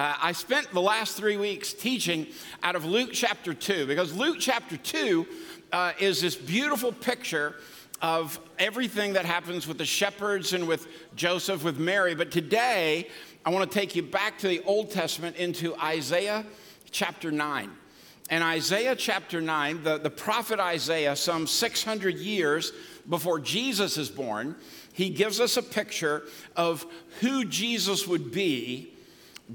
Uh, I spent the last three weeks teaching out of Luke chapter 2 because Luke chapter 2 uh, is this beautiful picture of everything that happens with the shepherds and with Joseph, with Mary. But today, I want to take you back to the Old Testament into Isaiah chapter 9. And Isaiah chapter 9, the, the prophet Isaiah, some 600 years before Jesus is born, he gives us a picture of who Jesus would be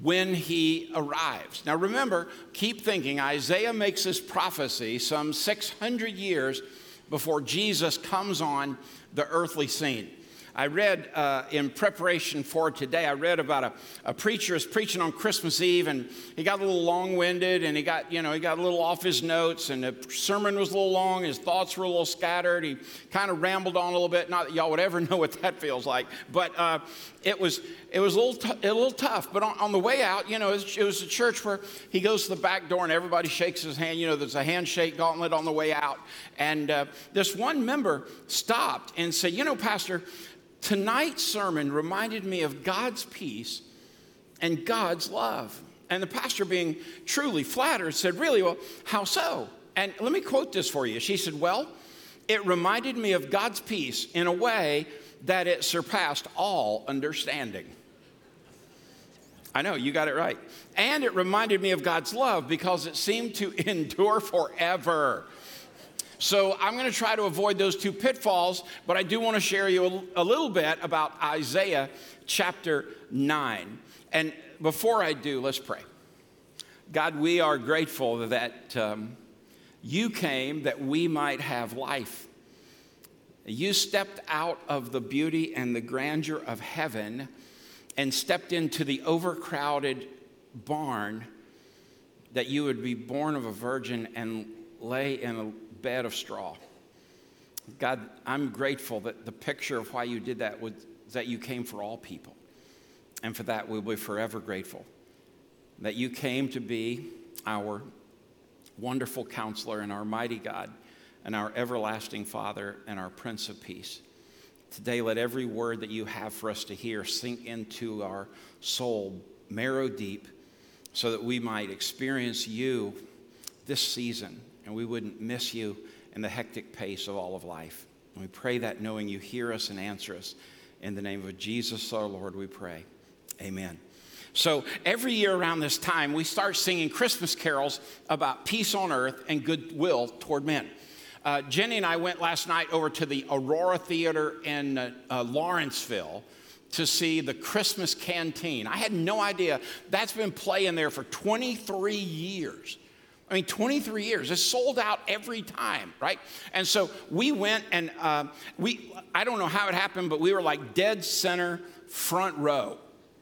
when he arrives. Now remember, keep thinking, Isaiah makes this prophecy some 600 years before Jesus comes on the earthly scene. I read uh, in preparation for today, I read about a, a preacher is preaching on Christmas Eve and he got a little long winded and he got, you know, he got a little off his notes and the sermon was a little long, his thoughts were a little scattered. He kind of rambled on a little bit. Not that y'all would ever know what that feels like, but uh, it was it was a little, t- a little tough. But on, on the way out, you know, it was, it was a church where he goes to the back door and everybody shakes his hand. You know, there's a handshake gauntlet on the way out. And uh, this one member stopped and said, You know, Pastor, Tonight's sermon reminded me of God's peace and God's love. And the pastor, being truly flattered, said, Really? Well, how so? And let me quote this for you. She said, Well, it reminded me of God's peace in a way that it surpassed all understanding. I know, you got it right. And it reminded me of God's love because it seemed to endure forever. So I'm going to try to avoid those two pitfalls, but I do want to share you a, a little bit about Isaiah chapter 9. And before I do, let's pray. God, we are grateful that um, you came that we might have life. You stepped out of the beauty and the grandeur of heaven and stepped into the overcrowded barn that you would be born of a virgin and lay in a bed of straw. God, I'm grateful that the picture of why you did that was that you came for all people. And for that, we'll be forever grateful. That you came to be our wonderful counselor and our mighty God and our everlasting Father and our Prince of Peace. Today, let every word that you have for us to hear sink into our soul, marrow deep, so that we might experience you this season and we wouldn't miss you in the hectic pace of all of life. And we pray that knowing you hear us and answer us. In the name of Jesus, our Lord, we pray. Amen. So every year around this time, we start singing Christmas carols about peace on earth and goodwill toward men. Uh, Jenny and I went last night over to the Aurora Theater in uh, uh, Lawrenceville to see the Christmas Canteen. I had no idea that's been playing there for 23 years. I mean, 23 years. It's sold out every time, right? And so we went and uh, we, I don't know how it happened, but we were like dead center front row,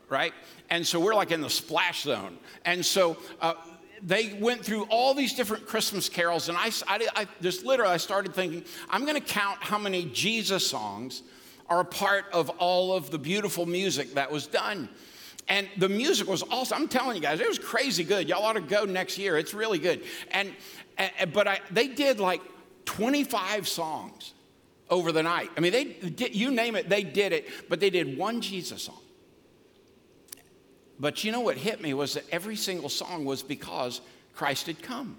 right? And so we're like in the splash zone. And so uh, they went through all these different Christmas carols, and I, I, I just literally I started thinking, I'm going to count how many Jesus songs are a part of all of the beautiful music that was done. And the music was awesome. I'm telling you guys, it was crazy good. Y'all ought to go next year. It's really good. And, and but I, they did like 25 songs over the night. I mean, they did, you name it, they did it. But they did one Jesus song. But you know what hit me was that every single song was because Christ had come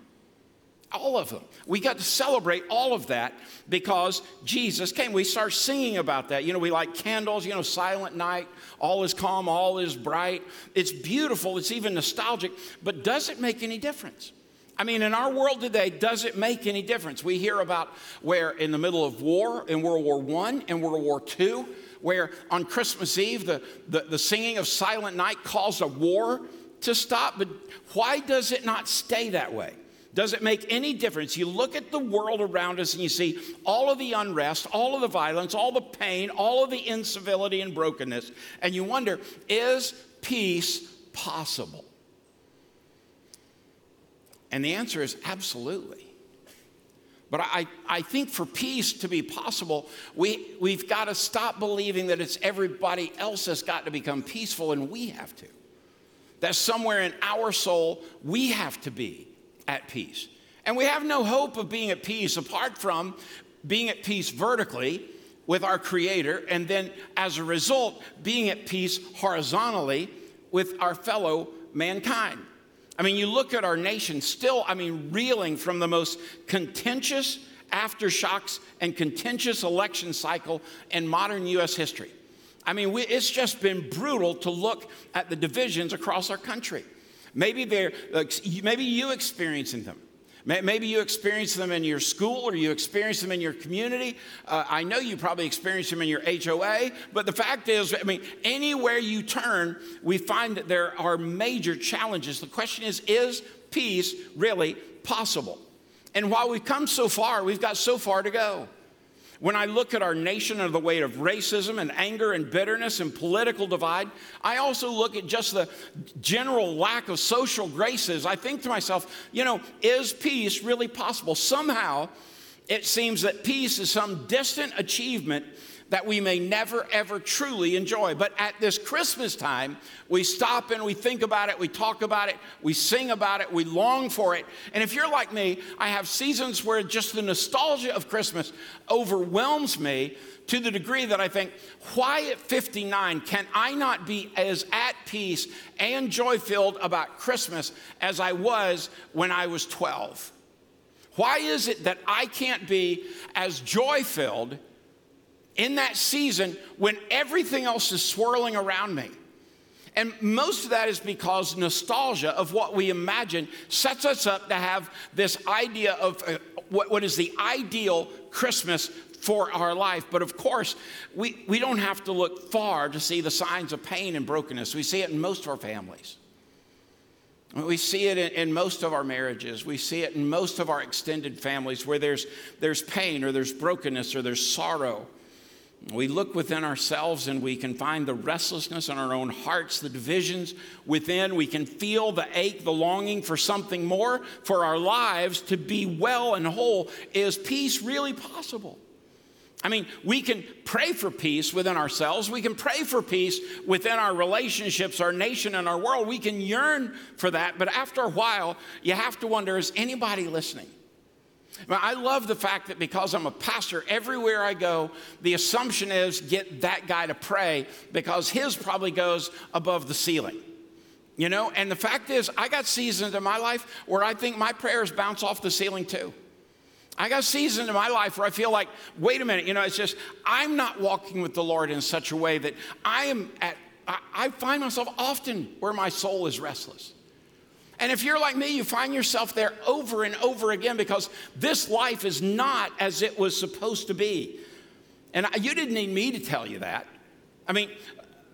all of them. We got to celebrate all of that because Jesus came. We start singing about that. You know, we like candles, you know, silent night, all is calm, all is bright. It's beautiful, it's even nostalgic, but does it make any difference? I mean, in our world today, does it make any difference? We hear about where in the middle of war, in World War I, in World War II, where on Christmas Eve, the, the, the singing of Silent Night caused a war to stop. But why does it not stay that way? Does it make any difference? You look at the world around us and you see all of the unrest, all of the violence, all the pain, all of the incivility and brokenness, and you wonder is peace possible? And the answer is absolutely. But I, I think for peace to be possible, we, we've got to stop believing that it's everybody else has got to become peaceful and we have to. That somewhere in our soul, we have to be at peace. And we have no hope of being at peace apart from being at peace vertically with our Creator, and then as a result, being at peace horizontally with our fellow mankind. I mean, you look at our nation still, I mean, reeling from the most contentious aftershocks and contentious election cycle in modern US history. I mean, we, it's just been brutal to look at the divisions across our country. Maybe, they're, maybe you experiencing them. Maybe you experience them in your school or you experience them in your community. Uh, I know you probably experience them in your HOA, but the fact is, I mean, anywhere you turn, we find that there are major challenges. The question is, is peace really possible? And while we've come so far, we've got so far to go. When I look at our nation and the weight of racism and anger and bitterness and political divide, I also look at just the general lack of social graces. I think to myself, you know, is peace really possible? Somehow, it seems that peace is some distant achievement that we may never ever truly enjoy. But at this Christmas time, we stop and we think about it, we talk about it, we sing about it, we long for it. And if you're like me, I have seasons where just the nostalgia of Christmas overwhelms me to the degree that I think, why at 59 can I not be as at peace and joy filled about Christmas as I was when I was 12? Why is it that I can't be as joy filled in that season when everything else is swirling around me. And most of that is because nostalgia of what we imagine sets us up to have this idea of uh, what, is the ideal Christmas for our life. But of course, we, we don't have to look far to see the signs of pain and brokenness. We see it in most of our families. We see it in, in, most of our marriages. We see it in most of our extended families where there's, there's pain or there's brokenness or there's sorrow. We look within ourselves and we can find the restlessness in our own hearts, the divisions within. We can feel the ache, the longing for something more for our lives to be well and whole. Is peace really possible? I mean, we can pray for peace within ourselves. We can pray for peace within our relationships, our nation, and our world. We can yearn for that. But after a while, you have to wonder is anybody listening? I love the fact that because I'm a pastor, everywhere I go, the assumption is get that guy to pray because his probably goes above the ceiling. You know, and the fact is, I got seasons in my life where I think my prayers bounce off the ceiling too. I got seasons in my life where I feel like, wait a minute, you know, it's just, I'm not walking with the Lord in such a way that I am at, I, I find myself often where my soul is restless. And if you're like me, you find yourself there over and over again because this life is not as it was supposed to be. And you didn't need me to tell you that. I mean,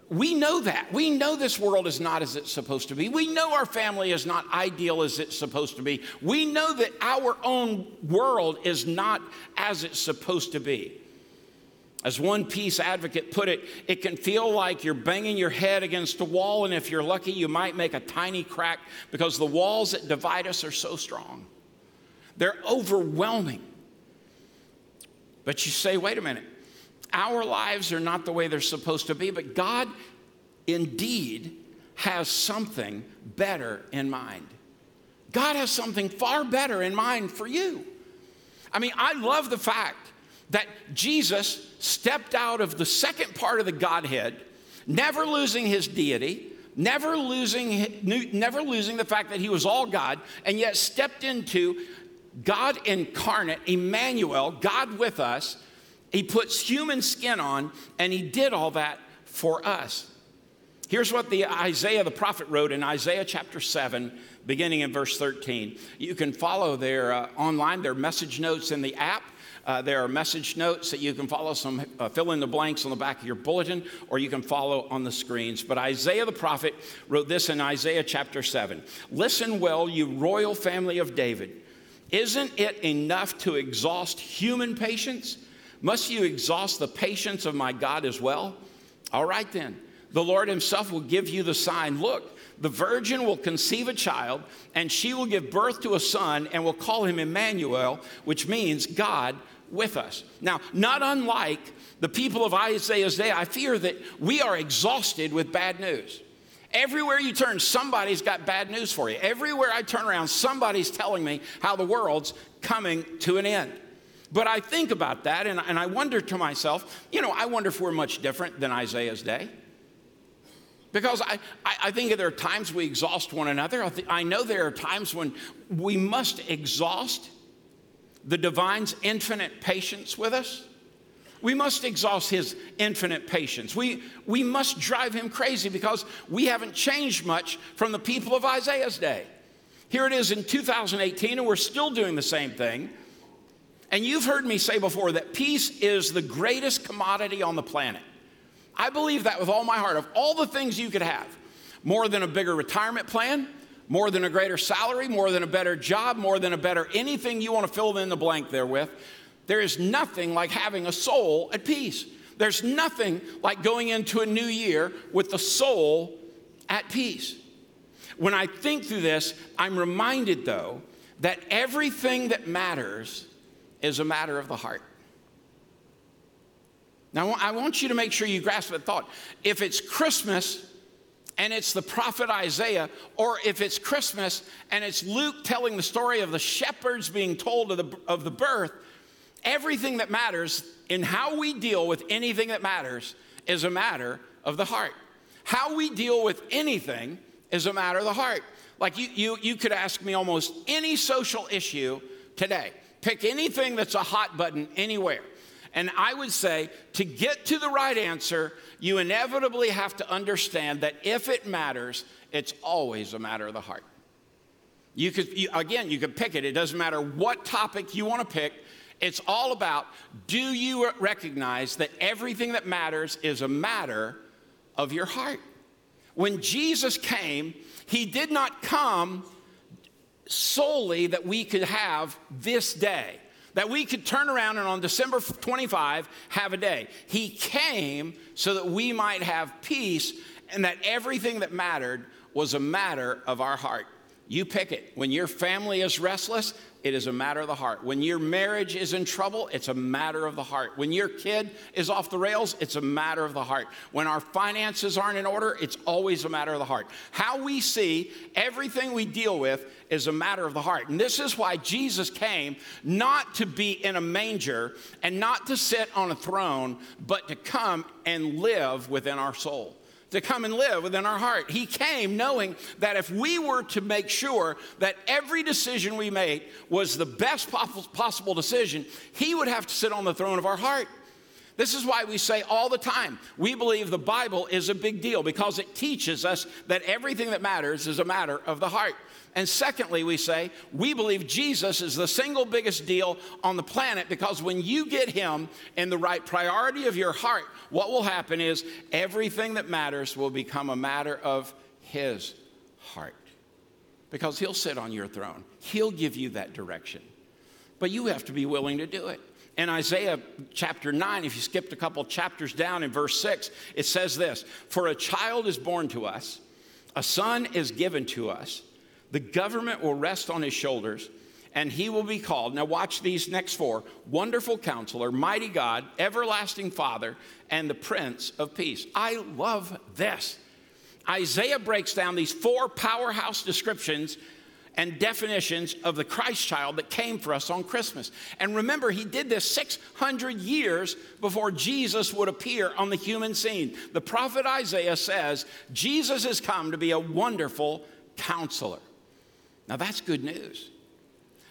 we know that. We know this world is not as it's supposed to be. We know our family is not ideal as it's supposed to be. We know that our own world is not as it's supposed to be. As one peace advocate put it, it can feel like you're banging your head against a wall, and if you're lucky, you might make a tiny crack because the walls that divide us are so strong. They're overwhelming. But you say, wait a minute, our lives are not the way they're supposed to be, but God indeed has something better in mind. God has something far better in mind for you. I mean, I love the fact that Jesus stepped out of the second part of the Godhead, never losing his deity, never losing, never losing the fact that he was all God, and yet stepped into God incarnate, Emmanuel, God with us. He puts human skin on, and he did all that for us. Here's what the Isaiah the prophet wrote in Isaiah chapter 7, beginning in verse 13. You can follow their uh, online, their message notes in the app. Uh, there are message notes that you can follow some, uh, fill in the blanks on the back of your bulletin, or you can follow on the screens. But Isaiah the prophet wrote this in Isaiah chapter 7 Listen well, you royal family of David. Isn't it enough to exhaust human patience? Must you exhaust the patience of my God as well? All right, then. The Lord Himself will give you the sign. Look, the virgin will conceive a child, and she will give birth to a son, and will call him Emmanuel, which means God with us. Now, not unlike the people of Isaiah's day, I fear that we are exhausted with bad news. Everywhere you turn, somebody's got bad news for you. Everywhere I turn around, somebody's telling me how the world's coming to an end. But I think about that and, and I wonder to myself, you know, I wonder if we're much different than Isaiah's day. Because I, I, I think there are times we exhaust one another. I, th- I know there are times when we must exhaust the divine's infinite patience with us. We must exhaust his infinite patience. We, we must drive him crazy because we haven't changed much from the people of Isaiah's day. Here it is in 2018, and we're still doing the same thing. And you've heard me say before that peace is the greatest commodity on the planet. I believe that with all my heart. Of all the things you could have, more than a bigger retirement plan, more than a greater salary, more than a better job, more than a better anything you want to fill in the blank there with, there is nothing like having a soul at peace. There's nothing like going into a new year with the soul at peace. When I think through this, I'm reminded though that everything that matters is a matter of the heart. Now, I want you to make sure you grasp that thought. If it's Christmas and it's the prophet Isaiah, or if it's Christmas and it's Luke telling the story of the shepherds being told of the, of the birth, everything that matters in how we deal with anything that matters is a matter of the heart. How we deal with anything is a matter of the heart. Like you, you, you could ask me almost any social issue today. Pick anything that's a hot button anywhere. And I would say to get to the right answer, you inevitably have to understand that if it matters, it's always a matter of the heart. You could, you, again, you could pick it. It doesn't matter what topic you want to pick. It's all about do you recognize that everything that matters is a matter of your heart? When Jesus came, he did not come solely that we could have this day, that we could turn around and on December 25 have a day. He came so that we might have peace and that everything that mattered was a matter of our heart. You pick it. When your family is restless, it is a matter of the heart. When your marriage is in trouble, it's a matter of the heart. When your kid is off the rails, it's a matter of the heart. When our finances aren't in order, it's always a matter of the heart. How we see everything we deal with is a matter of the heart. And this is why Jesus came not to be in a manger and not to sit on a throne, but to come and live within our soul to come and live within our heart. He came knowing that if we were to make sure that every decision we made was the best possible decision, He would have to sit on the throne of our heart. This is why we say all the time we believe the Bible is a big deal because it teaches us that everything that matters is a matter of the heart. And secondly, we say we believe Jesus is the single biggest deal on the planet because when you get him in the right priority of your heart, what will happen is everything that matters will become a matter of his heart. Because he'll sit on your throne, he'll give you that direction. But you have to be willing to do it. In Isaiah chapter 9, if you skipped a couple chapters down in verse 6, it says this For a child is born to us, a son is given to us the government will rest on his shoulders, and he will be called. Now, watch these next four Wonderful Counselor, Mighty God, Everlasting Father, and the Prince of Peace. I love this. Isaiah breaks down these four powerhouse descriptions and definitions of the Christ child that came for us on Christmas. And remember, he did this 600 years before Jesus would appear on the human scene. The prophet Isaiah says, Jesus has come to be a wonderful counselor. Now, that's good news.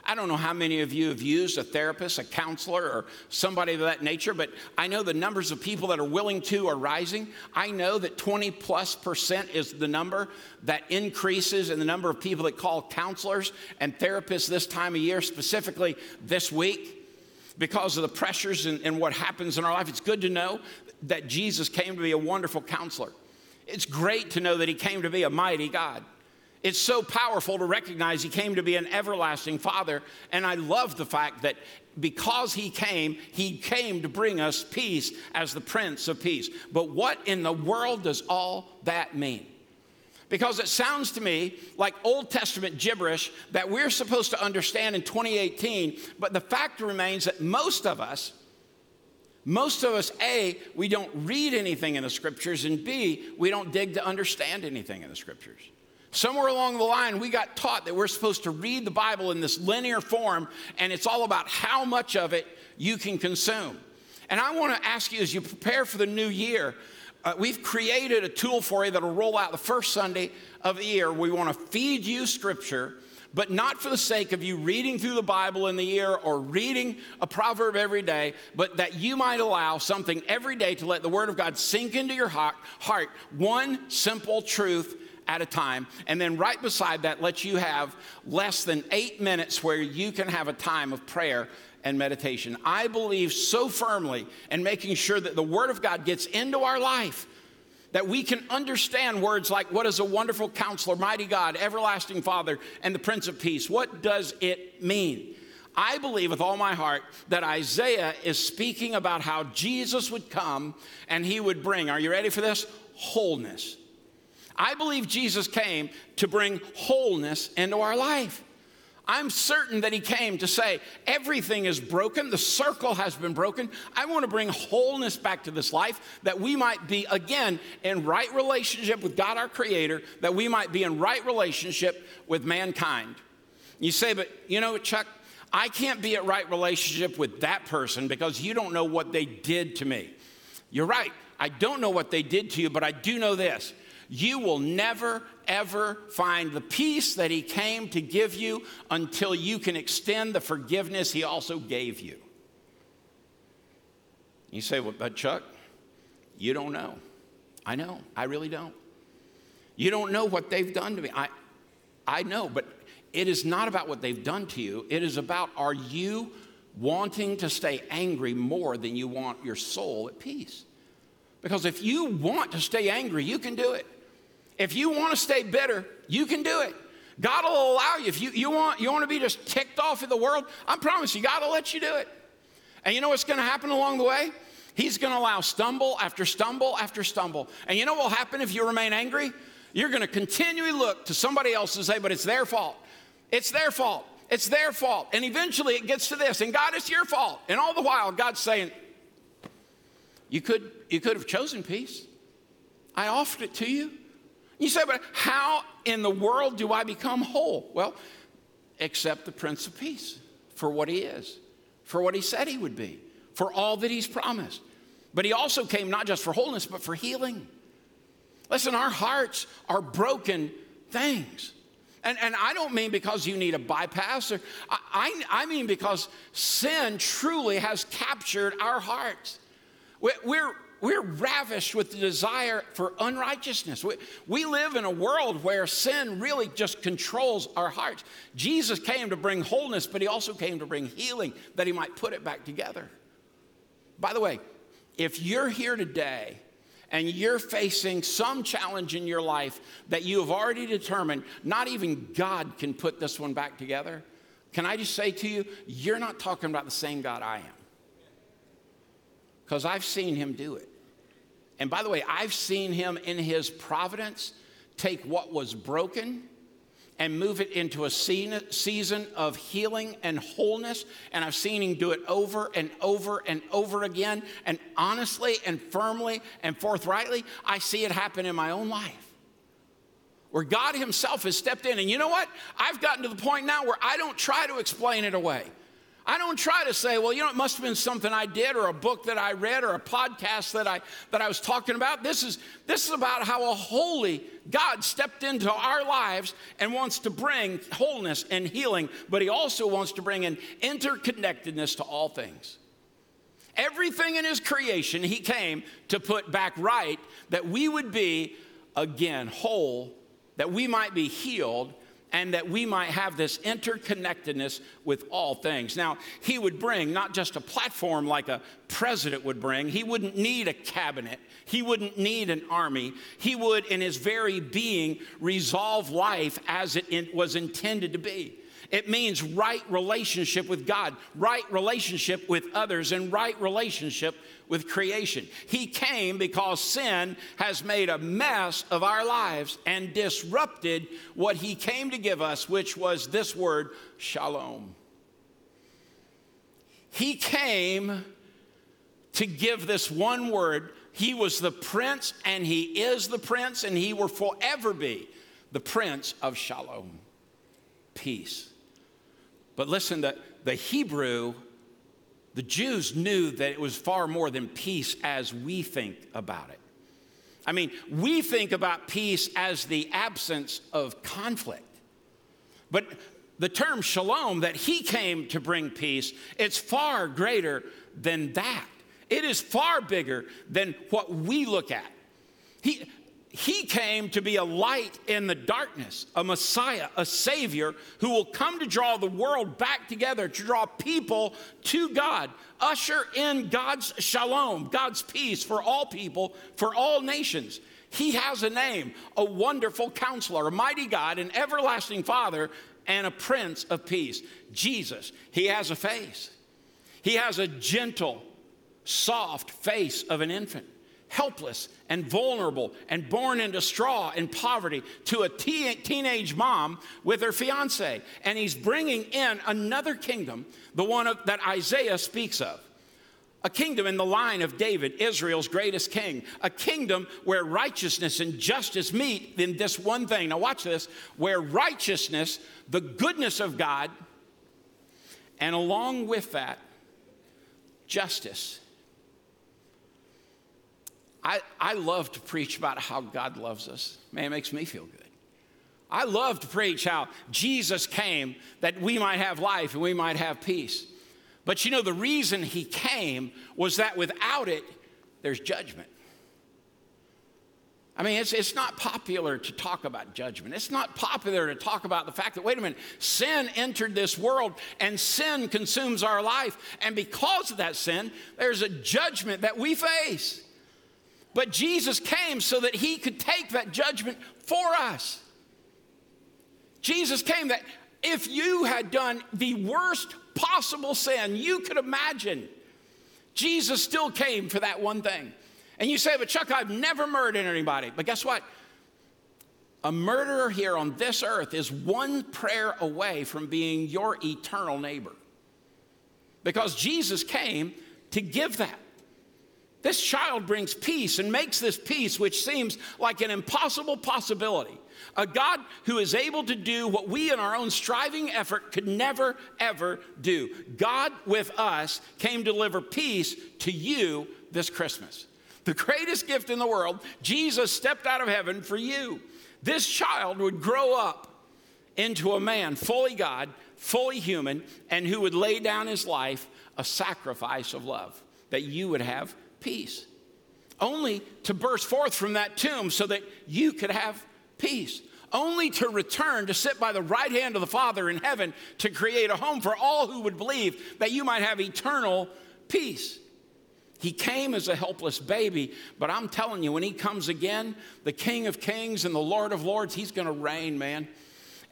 I don't know how many of you have used a therapist, a counselor, or somebody of that nature, but I know the numbers of people that are willing to are rising. I know that 20 plus percent is the number that increases in the number of people that call counselors and therapists this time of year, specifically this week, because of the pressures and, and what happens in our life. It's good to know that Jesus came to be a wonderful counselor. It's great to know that he came to be a mighty God. It's so powerful to recognize he came to be an everlasting father. And I love the fact that because he came, he came to bring us peace as the Prince of Peace. But what in the world does all that mean? Because it sounds to me like Old Testament gibberish that we're supposed to understand in 2018, but the fact remains that most of us, most of us, A, we don't read anything in the scriptures, and B, we don't dig to understand anything in the scriptures. Somewhere along the line, we got taught that we're supposed to read the Bible in this linear form, and it's all about how much of it you can consume. And I want to ask you as you prepare for the new year, uh, we've created a tool for you that'll roll out the first Sunday of the year. We want to feed you scripture, but not for the sake of you reading through the Bible in the year or reading a proverb every day, but that you might allow something every day to let the Word of God sink into your heart, heart one simple truth at a time. And then right beside that, let you have less than eight minutes where you can have a time of prayer and meditation. I believe so firmly in making sure that the Word of God gets into our life that we can understand words like what is a wonderful counselor, mighty God, everlasting Father, and the Prince of Peace. What does it mean? I believe with all my heart that Isaiah is speaking about how Jesus would come and he would bring, are you ready for this? Wholeness. I believe Jesus came to bring wholeness into our life. I'm certain that he came to say, everything is broken, the circle has been broken. I want to bring wholeness back to this life that we might be again in right relationship with God our Creator, that we might be in right relationship with mankind. You say, but you know, Chuck, I can't be at right relationship with that person because you don't know what they did to me. You're right. I don't know what they did to you, but I do know this you will never, ever find the peace that He came to give you until you can extend the forgiveness He also gave you. You say, well, but Chuck, you don't know. I know, I really don't. You don't know what they've done to me. I, I know, but it is not about what they've done to you. It is about are you wanting to stay angry more than you want your soul at peace? Because if you want to stay angry, you can do it. If you want to stay bitter, you can do it. God will allow you. If you, you, want, you want to be just ticked off at the world, I promise you, God will let you do it. And you know what's going to happen along the way? He's going to allow stumble after stumble after stumble. And you know what will happen if you remain angry? You're going to continually look to somebody else and say, but it's their fault. It's their fault. It's their fault. And eventually it gets to this, and God, it's your fault. And all the while, God's saying, you could, you could have chosen peace. I offered it to you. You say, but how in the world do I become whole? Well, accept the Prince of Peace for what he is, for what he said he would be, for all that he's promised. But he also came not just for wholeness, but for healing. Listen, our hearts are broken things. And, and I don't mean because you need a bypass, or I, I, I mean because sin truly has captured our hearts. We're, we're ravished with the desire for unrighteousness. We, we live in a world where sin really just controls our hearts. Jesus came to bring wholeness, but he also came to bring healing that he might put it back together. By the way, if you're here today and you're facing some challenge in your life that you have already determined, not even God can put this one back together, can I just say to you, you're not talking about the same God I am because I've seen him do it. And by the way, I've seen him in his providence take what was broken and move it into a season of healing and wholeness. And I've seen him do it over and over and over again. And honestly and firmly and forthrightly, I see it happen in my own life. Where God Himself has stepped in. And you know what? I've gotten to the point now where I don't try to explain it away. I don't try to say, well, you know, it must have been something I did or a book that I read or a podcast that I that I was talking about. This is this is about how a holy God stepped into our lives and wants to bring wholeness and healing, but he also wants to bring an interconnectedness to all things. Everything in his creation he came to put back right that we would be again whole, that we might be healed and that we might have this interconnectedness with all things. Now, he would bring not just a platform like a president would bring, he wouldn't need a cabinet, he wouldn't need an army. He would, in his very being, resolve life as it was intended to be. It means right relationship with God, right relationship with others, and right relationship with creation. He came because sin has made a mess of our lives and disrupted what He came to give us, which was this word, shalom. He came to give this one word. He was the prince, and He is the prince, and He will forever be the prince of shalom, peace. But listen, the, the Hebrew, the Jews knew that it was far more than peace as we think about it. I mean, we think about peace as the absence of conflict. But the term shalom that he came to bring peace, it's far greater than that. It is far bigger than what we look at. He, he came to be a light in the darkness, a Messiah, a Savior who will come to draw the world back together, to draw people to God, usher in God's shalom, God's peace for all people, for all nations. He has a name, a wonderful counselor, a mighty God, an everlasting Father, and a Prince of Peace. Jesus, He has a face. He has a gentle, soft face of an infant helpless and vulnerable and born into straw and poverty to a te- teenage mom with her fiance. And he's bringing in another kingdom, the one of, that Isaiah speaks of. A kingdom in the line of David, Israel's greatest king. A kingdom where righteousness and justice meet in this one thing. Now, watch this where righteousness, the goodness of God, and along with that, justice I, I love to preach about how God loves us. Man, it makes me feel good. I love to preach how Jesus came that we might have life and we might have peace. But you know, the reason he came was that without it, there's judgment. I mean, it's, it's not popular to talk about judgment. It's not popular to talk about the fact that, wait a minute, sin entered this world and sin consumes our life. And because of that sin, there's a judgment that we face. But Jesus came so that he could take that judgment for us. Jesus came that if you had done the worst possible sin you could imagine, Jesus still came for that one thing. And you say, but Chuck, I've never murdered anybody. But guess what? A murderer here on this earth is one prayer away from being your eternal neighbor. Because Jesus came to give that. This child brings peace and makes this peace, which seems like an impossible possibility. A God who is able to do what we in our own striving effort could never, ever do. God with us came to deliver peace to you this Christmas. The greatest gift in the world, Jesus stepped out of heaven for you. This child would grow up into a man fully God, fully human, and who would lay down his life a sacrifice of love that you would have peace, only to burst forth from that tomb so that you could have peace, only to return to sit by the right hand of the Father in heaven to create a home for all who would believe that you might have eternal peace. He came as a helpless baby, but I'm telling you, when he comes again, the King of Kings and the Lord of Lords, he's gonna reign, man.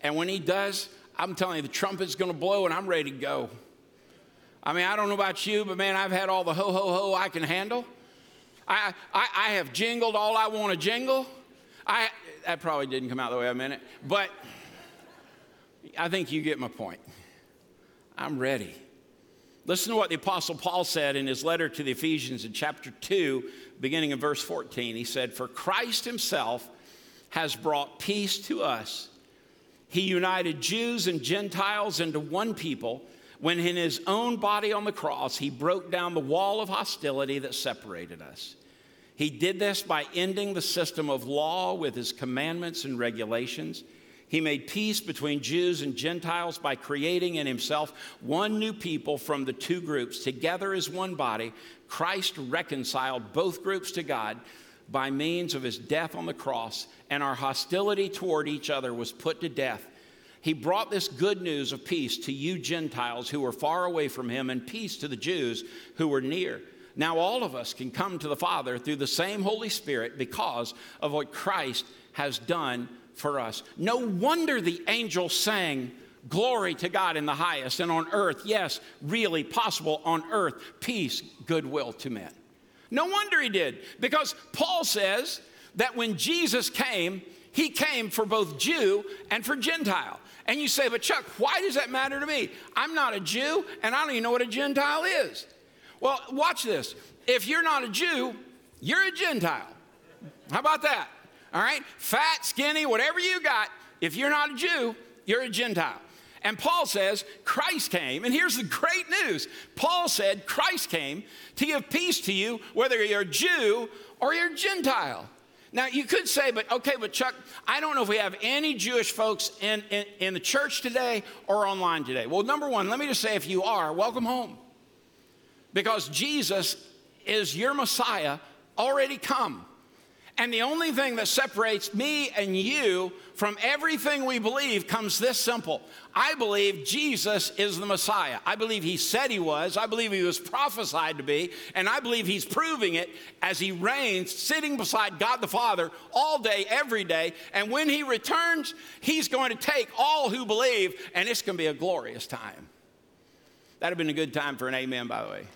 And when he does, I'm telling you, the trumpet's gonna blow and I'm ready to go. I mean, I don't know about you, but man, I've had all the ho, ho, ho I can handle. I, I, I have jingled all I want to jingle. I, that probably didn't come out the way I meant it, but I think you get my point. I'm ready. Listen to what the Apostle Paul said in his letter to the Ephesians in chapter 2, beginning in verse 14. He said, For Christ himself has brought peace to us. He united Jews and Gentiles into one people when in his own body on the cross, he broke down the wall of hostility that separated us. He did this by ending the system of law with his commandments and regulations. He made peace between Jews and Gentiles by creating in himself one new people from the two groups. Together as one body, Christ reconciled both groups to God by means of his death on the cross, and our hostility toward each other was put to death he brought this good news of peace to you Gentiles who were far away from him, and peace to the Jews who were near. Now, all of us can come to the Father through the same Holy Spirit because of what Christ has done for us. No wonder the angels sang, Glory to God in the highest, and on earth, yes, really possible on earth, peace, goodwill to men. No wonder he did, because Paul says that when Jesus came, he came for both Jew and for Gentile. And you say, but Chuck, why does that matter to me? I'm not a Jew and I don't even know what a Gentile is. Well, watch this. If you're not a Jew, you're a Gentile. How about that? All right? Fat, skinny, whatever you got, if you're not a Jew, you're a Gentile. And Paul says Christ came, and here's the great news Paul said Christ came to give peace to you, whether you're a Jew or you're a Gentile. Now, you could say, but okay, but Chuck, I don't know if we have any Jewish folks in, in, in, the church today or online today. Well, number one, let me just say if you are, welcome home. Because Jesus is your Messiah already come. And the only thing that separates me and you from everything we believe comes this simple. I believe Jesus is the Messiah. I believe he said he was. I believe he was prophesied to be. And I believe he's proving it as he reigns, sitting beside God the Father all day, every day. And when he returns, he's going to take all who believe, and it's going to be a glorious time. That'd have been a good time for an amen, by the way.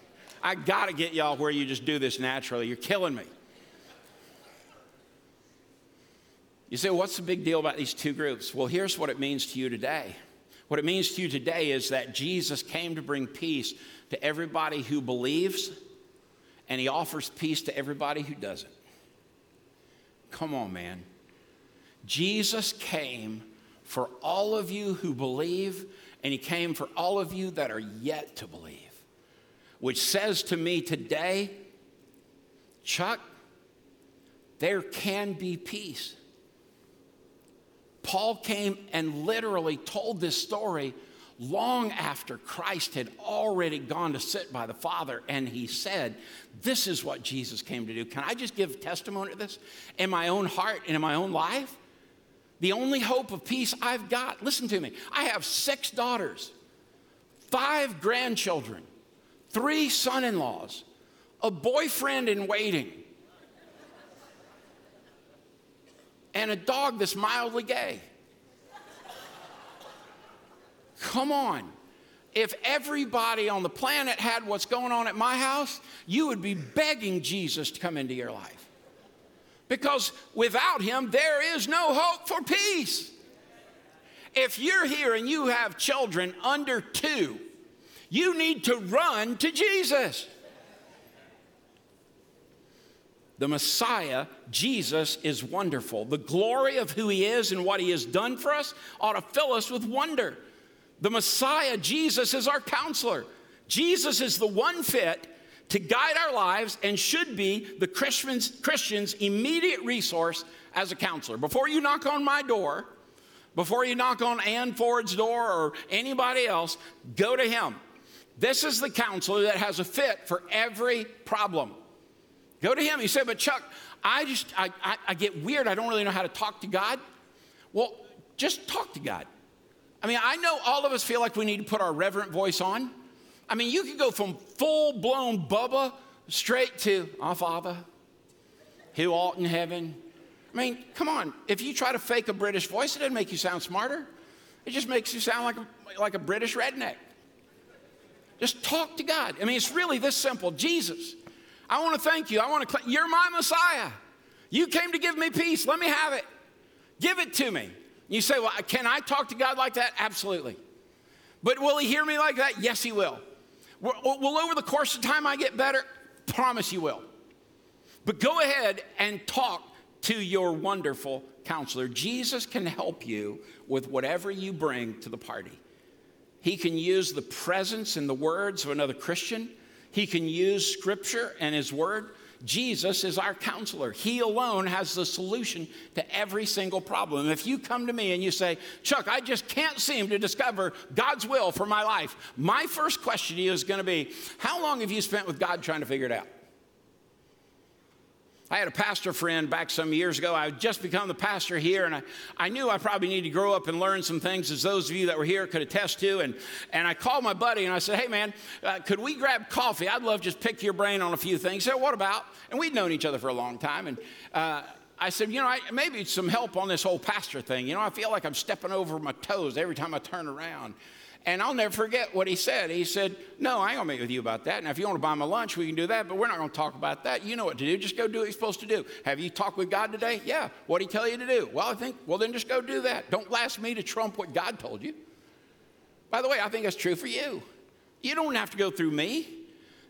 I got to get y'all where you just do this naturally. You're killing me. You say, what's the big deal about these two groups? Well, here's what it means to you today. What it means to you today is that Jesus came to bring peace to everybody who believes, and he offers peace to everybody who doesn't. Come on, man. Jesus came for all of you who believe, and he came for all of you that are yet to believe, which says to me today, Chuck, there can be peace. Paul came and literally told this story long after Christ had already gone to sit by the Father, and he said, This is what Jesus came to do. Can I just give testimony to this in my own heart and in my own life? The only hope of peace I've got, listen to me, I have six daughters, five grandchildren, three son in laws, a boyfriend in waiting and a dog that's mildly gay. Come on. If everybody on the planet had what's going on at my house, you would be begging Jesus to come into your life. Because without him, there is no hope for peace. If you're here and you have children under two, you need to run to Jesus. The Messiah, Jesus, is wonderful. The glory of who he is and what he has done for us ought to fill us with wonder. The Messiah, Jesus, is our counselor. Jesus is the one fit to guide our lives and should be the Christian's, Christian's immediate resource as a counselor. Before you knock on my door, before you knock on Ann Ford's door or anybody else, go to him. This is the counselor that has a fit for every problem. Go to him. He said, but Chuck, I just, I, I, I get weird. I don't really know how to talk to God. Well, just talk to God. I mean, I know all of us feel like we need to put our reverent voice on. I mean, you could go from full blown Bubba straight to our Father who art in heaven. I mean, come on. If you try to fake a British voice, it doesn't make you sound smarter. It just makes you sound like a, like a British redneck. Just talk to God. I mean, it's really this simple. Jesus, I want to thank you. I want to, you're my Messiah. You came to give me peace. Let me have it. Give it to me. You say, well, can I talk to God like that? Absolutely. But will he hear me like that? Yes, he will. Will over the course of time I get better? Promise you will. But go ahead and talk to your wonderful counselor. Jesus can help you with whatever you bring to the party. He can use the presence and the words of another Christian. He can use scripture and his word. Jesus is our counselor. He alone has the solution to every single problem. If you come to me and you say, Chuck, I just can't seem to discover God's will for my life, my first question to you is going to be, How long have you spent with God trying to figure it out? I had a pastor friend back some years ago. I had just become the pastor here, and I, I knew I probably needed to grow up and learn some things, as those of you that were here could attest to. And, and I called my buddy and I said, Hey, man, uh, could we grab coffee? I'd love to just pick your brain on a few things. He said, What about? And we'd known each other for a long time. And uh, I said, You know, I, maybe some help on this whole pastor thing. You know, I feel like I'm stepping over my toes every time I turn around. And I'll never forget what he said. He said, No, I ain't gonna meet with you about that. Now, if you want to buy my lunch, we can do that, but we're not gonna talk about that. You know what to do. Just go do what you're supposed to do. Have you talked with God today? Yeah. What did he tell you to do? Well, I think, well, then just go do that. Don't ask me to trump what God told you. By the way, I think that's true for you. You don't have to go through me.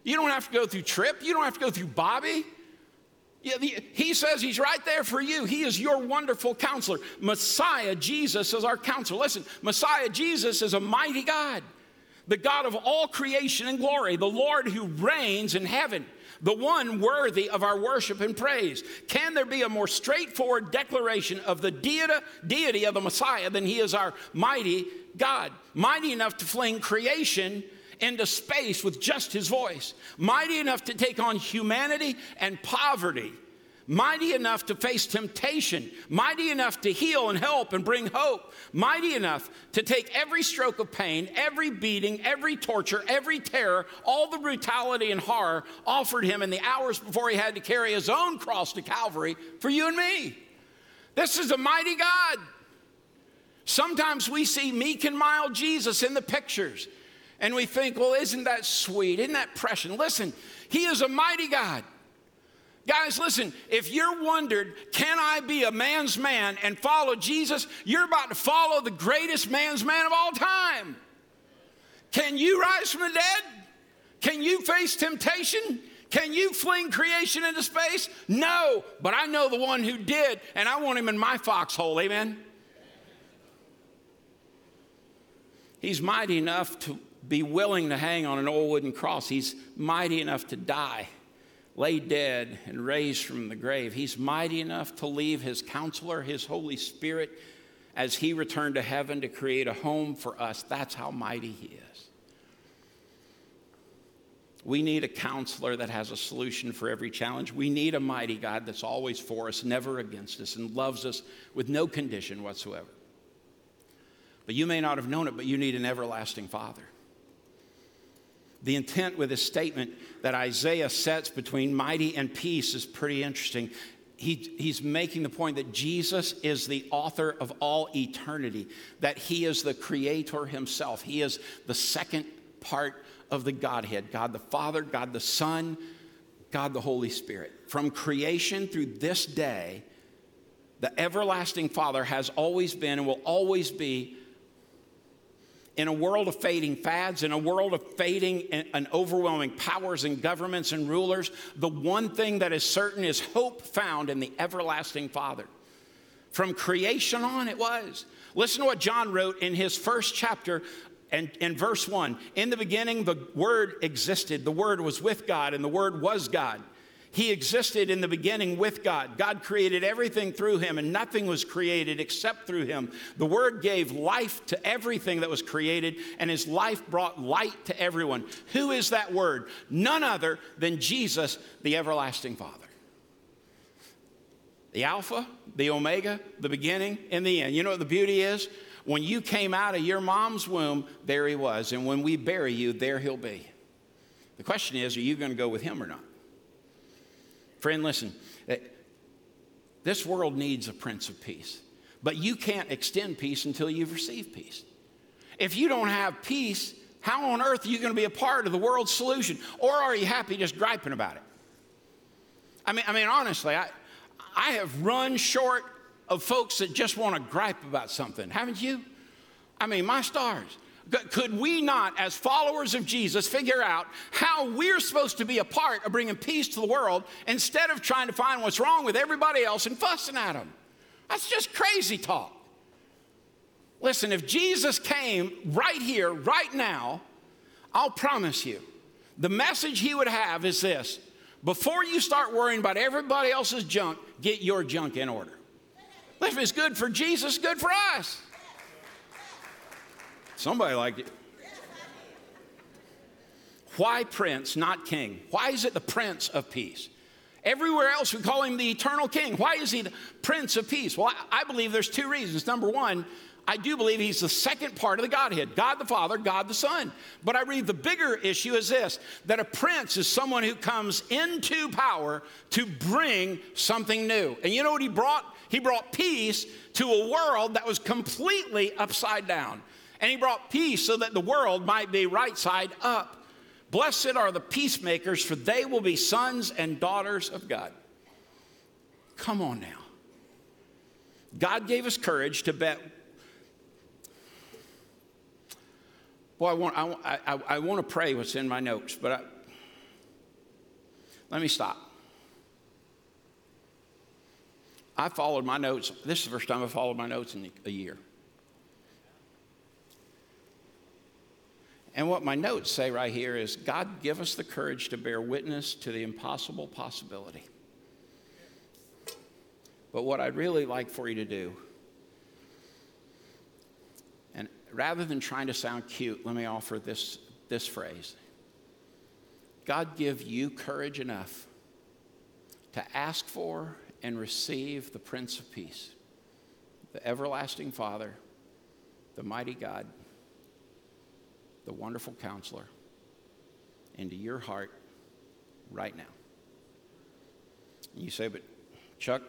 You don't have to go through Trip. You don't have to go through Bobby. Yeah, he says he's right there for you. He is your wonderful counselor. Messiah Jesus is our counselor. Listen, Messiah Jesus is a mighty God. the God of all creation and glory, the Lord who reigns in heaven, the one worthy of our worship and praise. Can there be a more straightforward declaration of the deity of the Messiah than he is our mighty God, mighty enough to fling creation into space with just his voice, mighty enough to take on humanity and poverty. Mighty enough to face temptation, mighty enough to heal and help and bring hope, mighty enough to take every stroke of pain, every beating, every torture, every terror, all the brutality and horror offered him in the hours before he had to carry his own cross to Calvary for you and me. This is a mighty God. Sometimes we see meek and mild Jesus in the pictures and we think, well, isn't that sweet? Isn't that precious? Listen, he is a mighty God. Guys, listen, if you're wondered, can I be a man's man and follow Jesus? You're about to follow the greatest man's man of all time. Can you rise from the dead? Can you face temptation? Can you fling creation into space? No, but I know the one who did, and I want him in my foxhole, amen? He's mighty enough to be willing to hang on an old wooden cross, he's mighty enough to die lay dead and raised from the grave. He's mighty enough to leave his counselor, his Holy Spirit, as he returned to heaven to create a home for us. That's how mighty he is. We need a counselor that has a solution for every challenge. We need a mighty God that's always for us, never against us, and loves us with no condition whatsoever. But you may not have known it, but you need an everlasting Father. The intent with this statement that Isaiah sets between mighty and peace is pretty interesting. He, he's making the point that Jesus is the author of all eternity, that he is the creator himself. He is the second part of the Godhead God the Father, God the Son, God the Holy Spirit. From creation through this day, the everlasting Father has always been and will always be in a world of fading fads, in a world of fading and overwhelming powers and governments and rulers, the one thing that is certain is hope found in the everlasting Father. From creation on, it was. Listen to what John wrote in his first chapter and in verse 1 In the beginning, the Word existed. The Word was with God, and the Word was God. He existed in the beginning with God. God created everything through him, and nothing was created except through him. The Word gave life to everything that was created, and his life brought light to everyone. Who is that Word? None other than Jesus, the everlasting Father. The Alpha, the Omega, the beginning, and the end. You know what the beauty is? When you came out of your mom's womb, there he was. And when we bury you, there he'll be. The question is, are you going to go with him or not? Friend, listen, eh, this world needs a Prince of Peace, but you can't extend peace until you've received peace. If you don't have peace, how on earth are you going to be a part of the world's solution? Or are you happy just griping about it? I mean, I mean, honestly, I, I have run short of folks that just want to gripe about something, haven't you? I mean, my stars. Could we not, as followers of Jesus, figure out how we're supposed to be a part of bringing peace to the world instead of trying to find what's wrong with everybody else and fussing at them? That's just crazy talk. Listen, if Jesus came right here, right now, I'll promise you, the message he would have is this before you start worrying about everybody else's junk, get your junk in order. If it's good for Jesus, good for us. Somebody liked it. Why prince, not king? Why is it the prince of peace? Everywhere else we call him the eternal king. Why is he the prince of peace? Well, I, believe there's two reasons. Number one, I do believe he's the second part of the Godhead God the Father, God the Son. But I believe the bigger issue is this that a prince is someone who comes into power to bring something new. And you know what he brought? He brought peace to a world that was completely upside down and he brought peace so that the world might be right side up. Blessed are the peacemakers, for they will be sons and daughters of God. Come on now. God gave us courage to bet. Boy, I want, I, I, I want to pray what's in my notes, but I, let me stop. I followed my notes. This is the first time I followed my notes in a year. And what my notes say right here is God, give us the courage to bear witness to the impossible possibility. But what I'd really like for you to do, and rather than trying to sound cute, let me offer this, this phrase God, give you courage enough to ask for and receive the Prince of Peace, the everlasting Father, the mighty God the wonderful counselor into your heart right now. You say, but Chuck,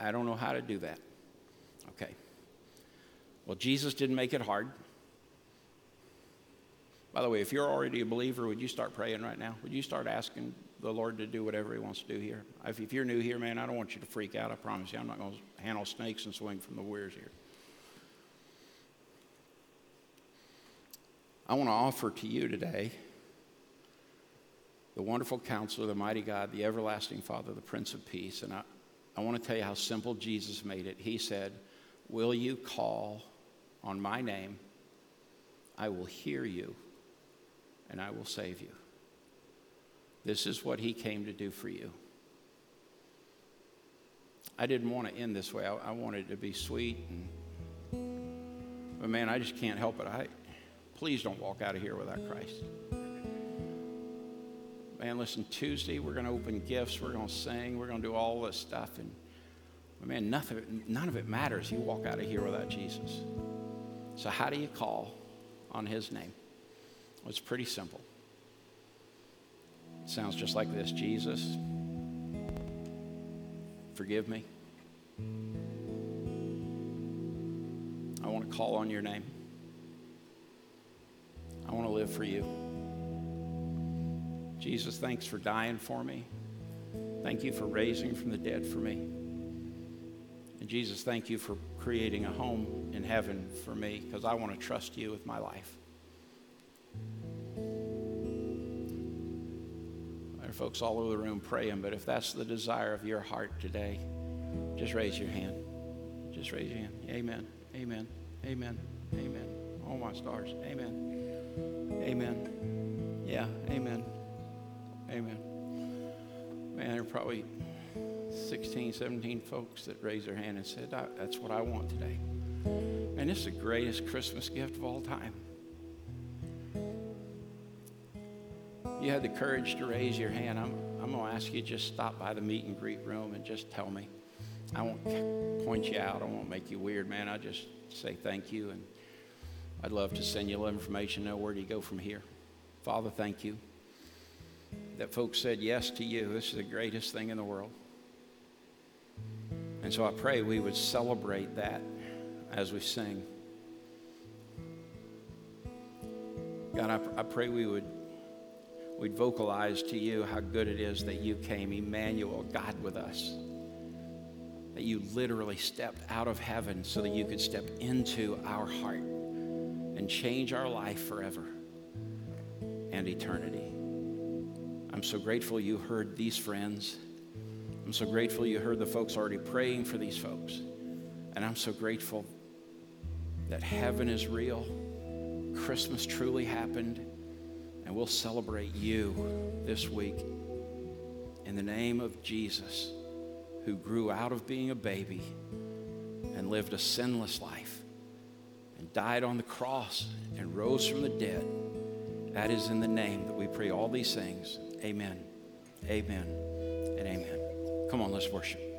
I don't know how to do that. Okay. Well, Jesus didn't make it hard. By the way, if you're already a believer, would you start praying right now? Would you start asking the Lord to do whatever He wants to do here? If you're new here, man, I don't want you to freak out. I promise you, I'm not going to handle snakes and swing from the weirs here. I want to offer to you today the wonderful counselor, the mighty God, the everlasting Father, the Prince of Peace. And I, I want to tell you how simple Jesus made it. He said, Will you call on my name? I will hear you and I will save you. This is what he came to do for you. I didn't want to end this way. I, I wanted it to be sweet. And, but man, I just can't help it. I, Please don't walk out of here without Christ. Man, listen, Tuesday we're going to open gifts, we're going to sing, we're going to do all this stuff. And man, nothing, none of it matters. You walk out of here without Jesus. So, how do you call on his name? Well, it's pretty simple. It sounds just like this Jesus, forgive me. I want to call on your name. I want to live for you. Jesus, thanks for dying for me. Thank you for raising from the dead for me. And Jesus, thank you for creating a home in heaven for me because I want to trust you with my life. There are folks all over the room praying, but if that's the desire of your heart today, just raise your hand. Just raise your hand. Amen. Amen. Amen. Amen. Oh, my stars. Amen. Amen. Yeah, amen. Amen. Man, there are probably 16, 17 folks that raised their hand and said, That's what I want today. And it's the greatest Christmas gift of all time. You had the courage to raise your hand. I'm, I'm going to ask you just stop by the meet and greet room and just tell me. I won't point you out. I won't make you weird, man. I just say thank you and I'd love to send you a little information. Know where do you go from here? Father, thank you that folks said yes to you. This is the greatest thing in the world. And so I pray we would celebrate that as we sing. God, I, I pray we would we'd vocalize to you how good it is that you came, Emmanuel, God with us. That you literally stepped out of heaven so that you could step into our heart and change our life forever and eternity. I'm so grateful you heard these friends. I'm so grateful you heard the folks already praying for these folks. And I'm so grateful that heaven is real, Christmas truly happened, and we'll celebrate you this week in the name of Jesus, who grew out of being a baby and lived a sinless life died on the cross and rose from the dead. That is in the name that we pray all these things. Amen. Amen. And amen. Come on, let's worship.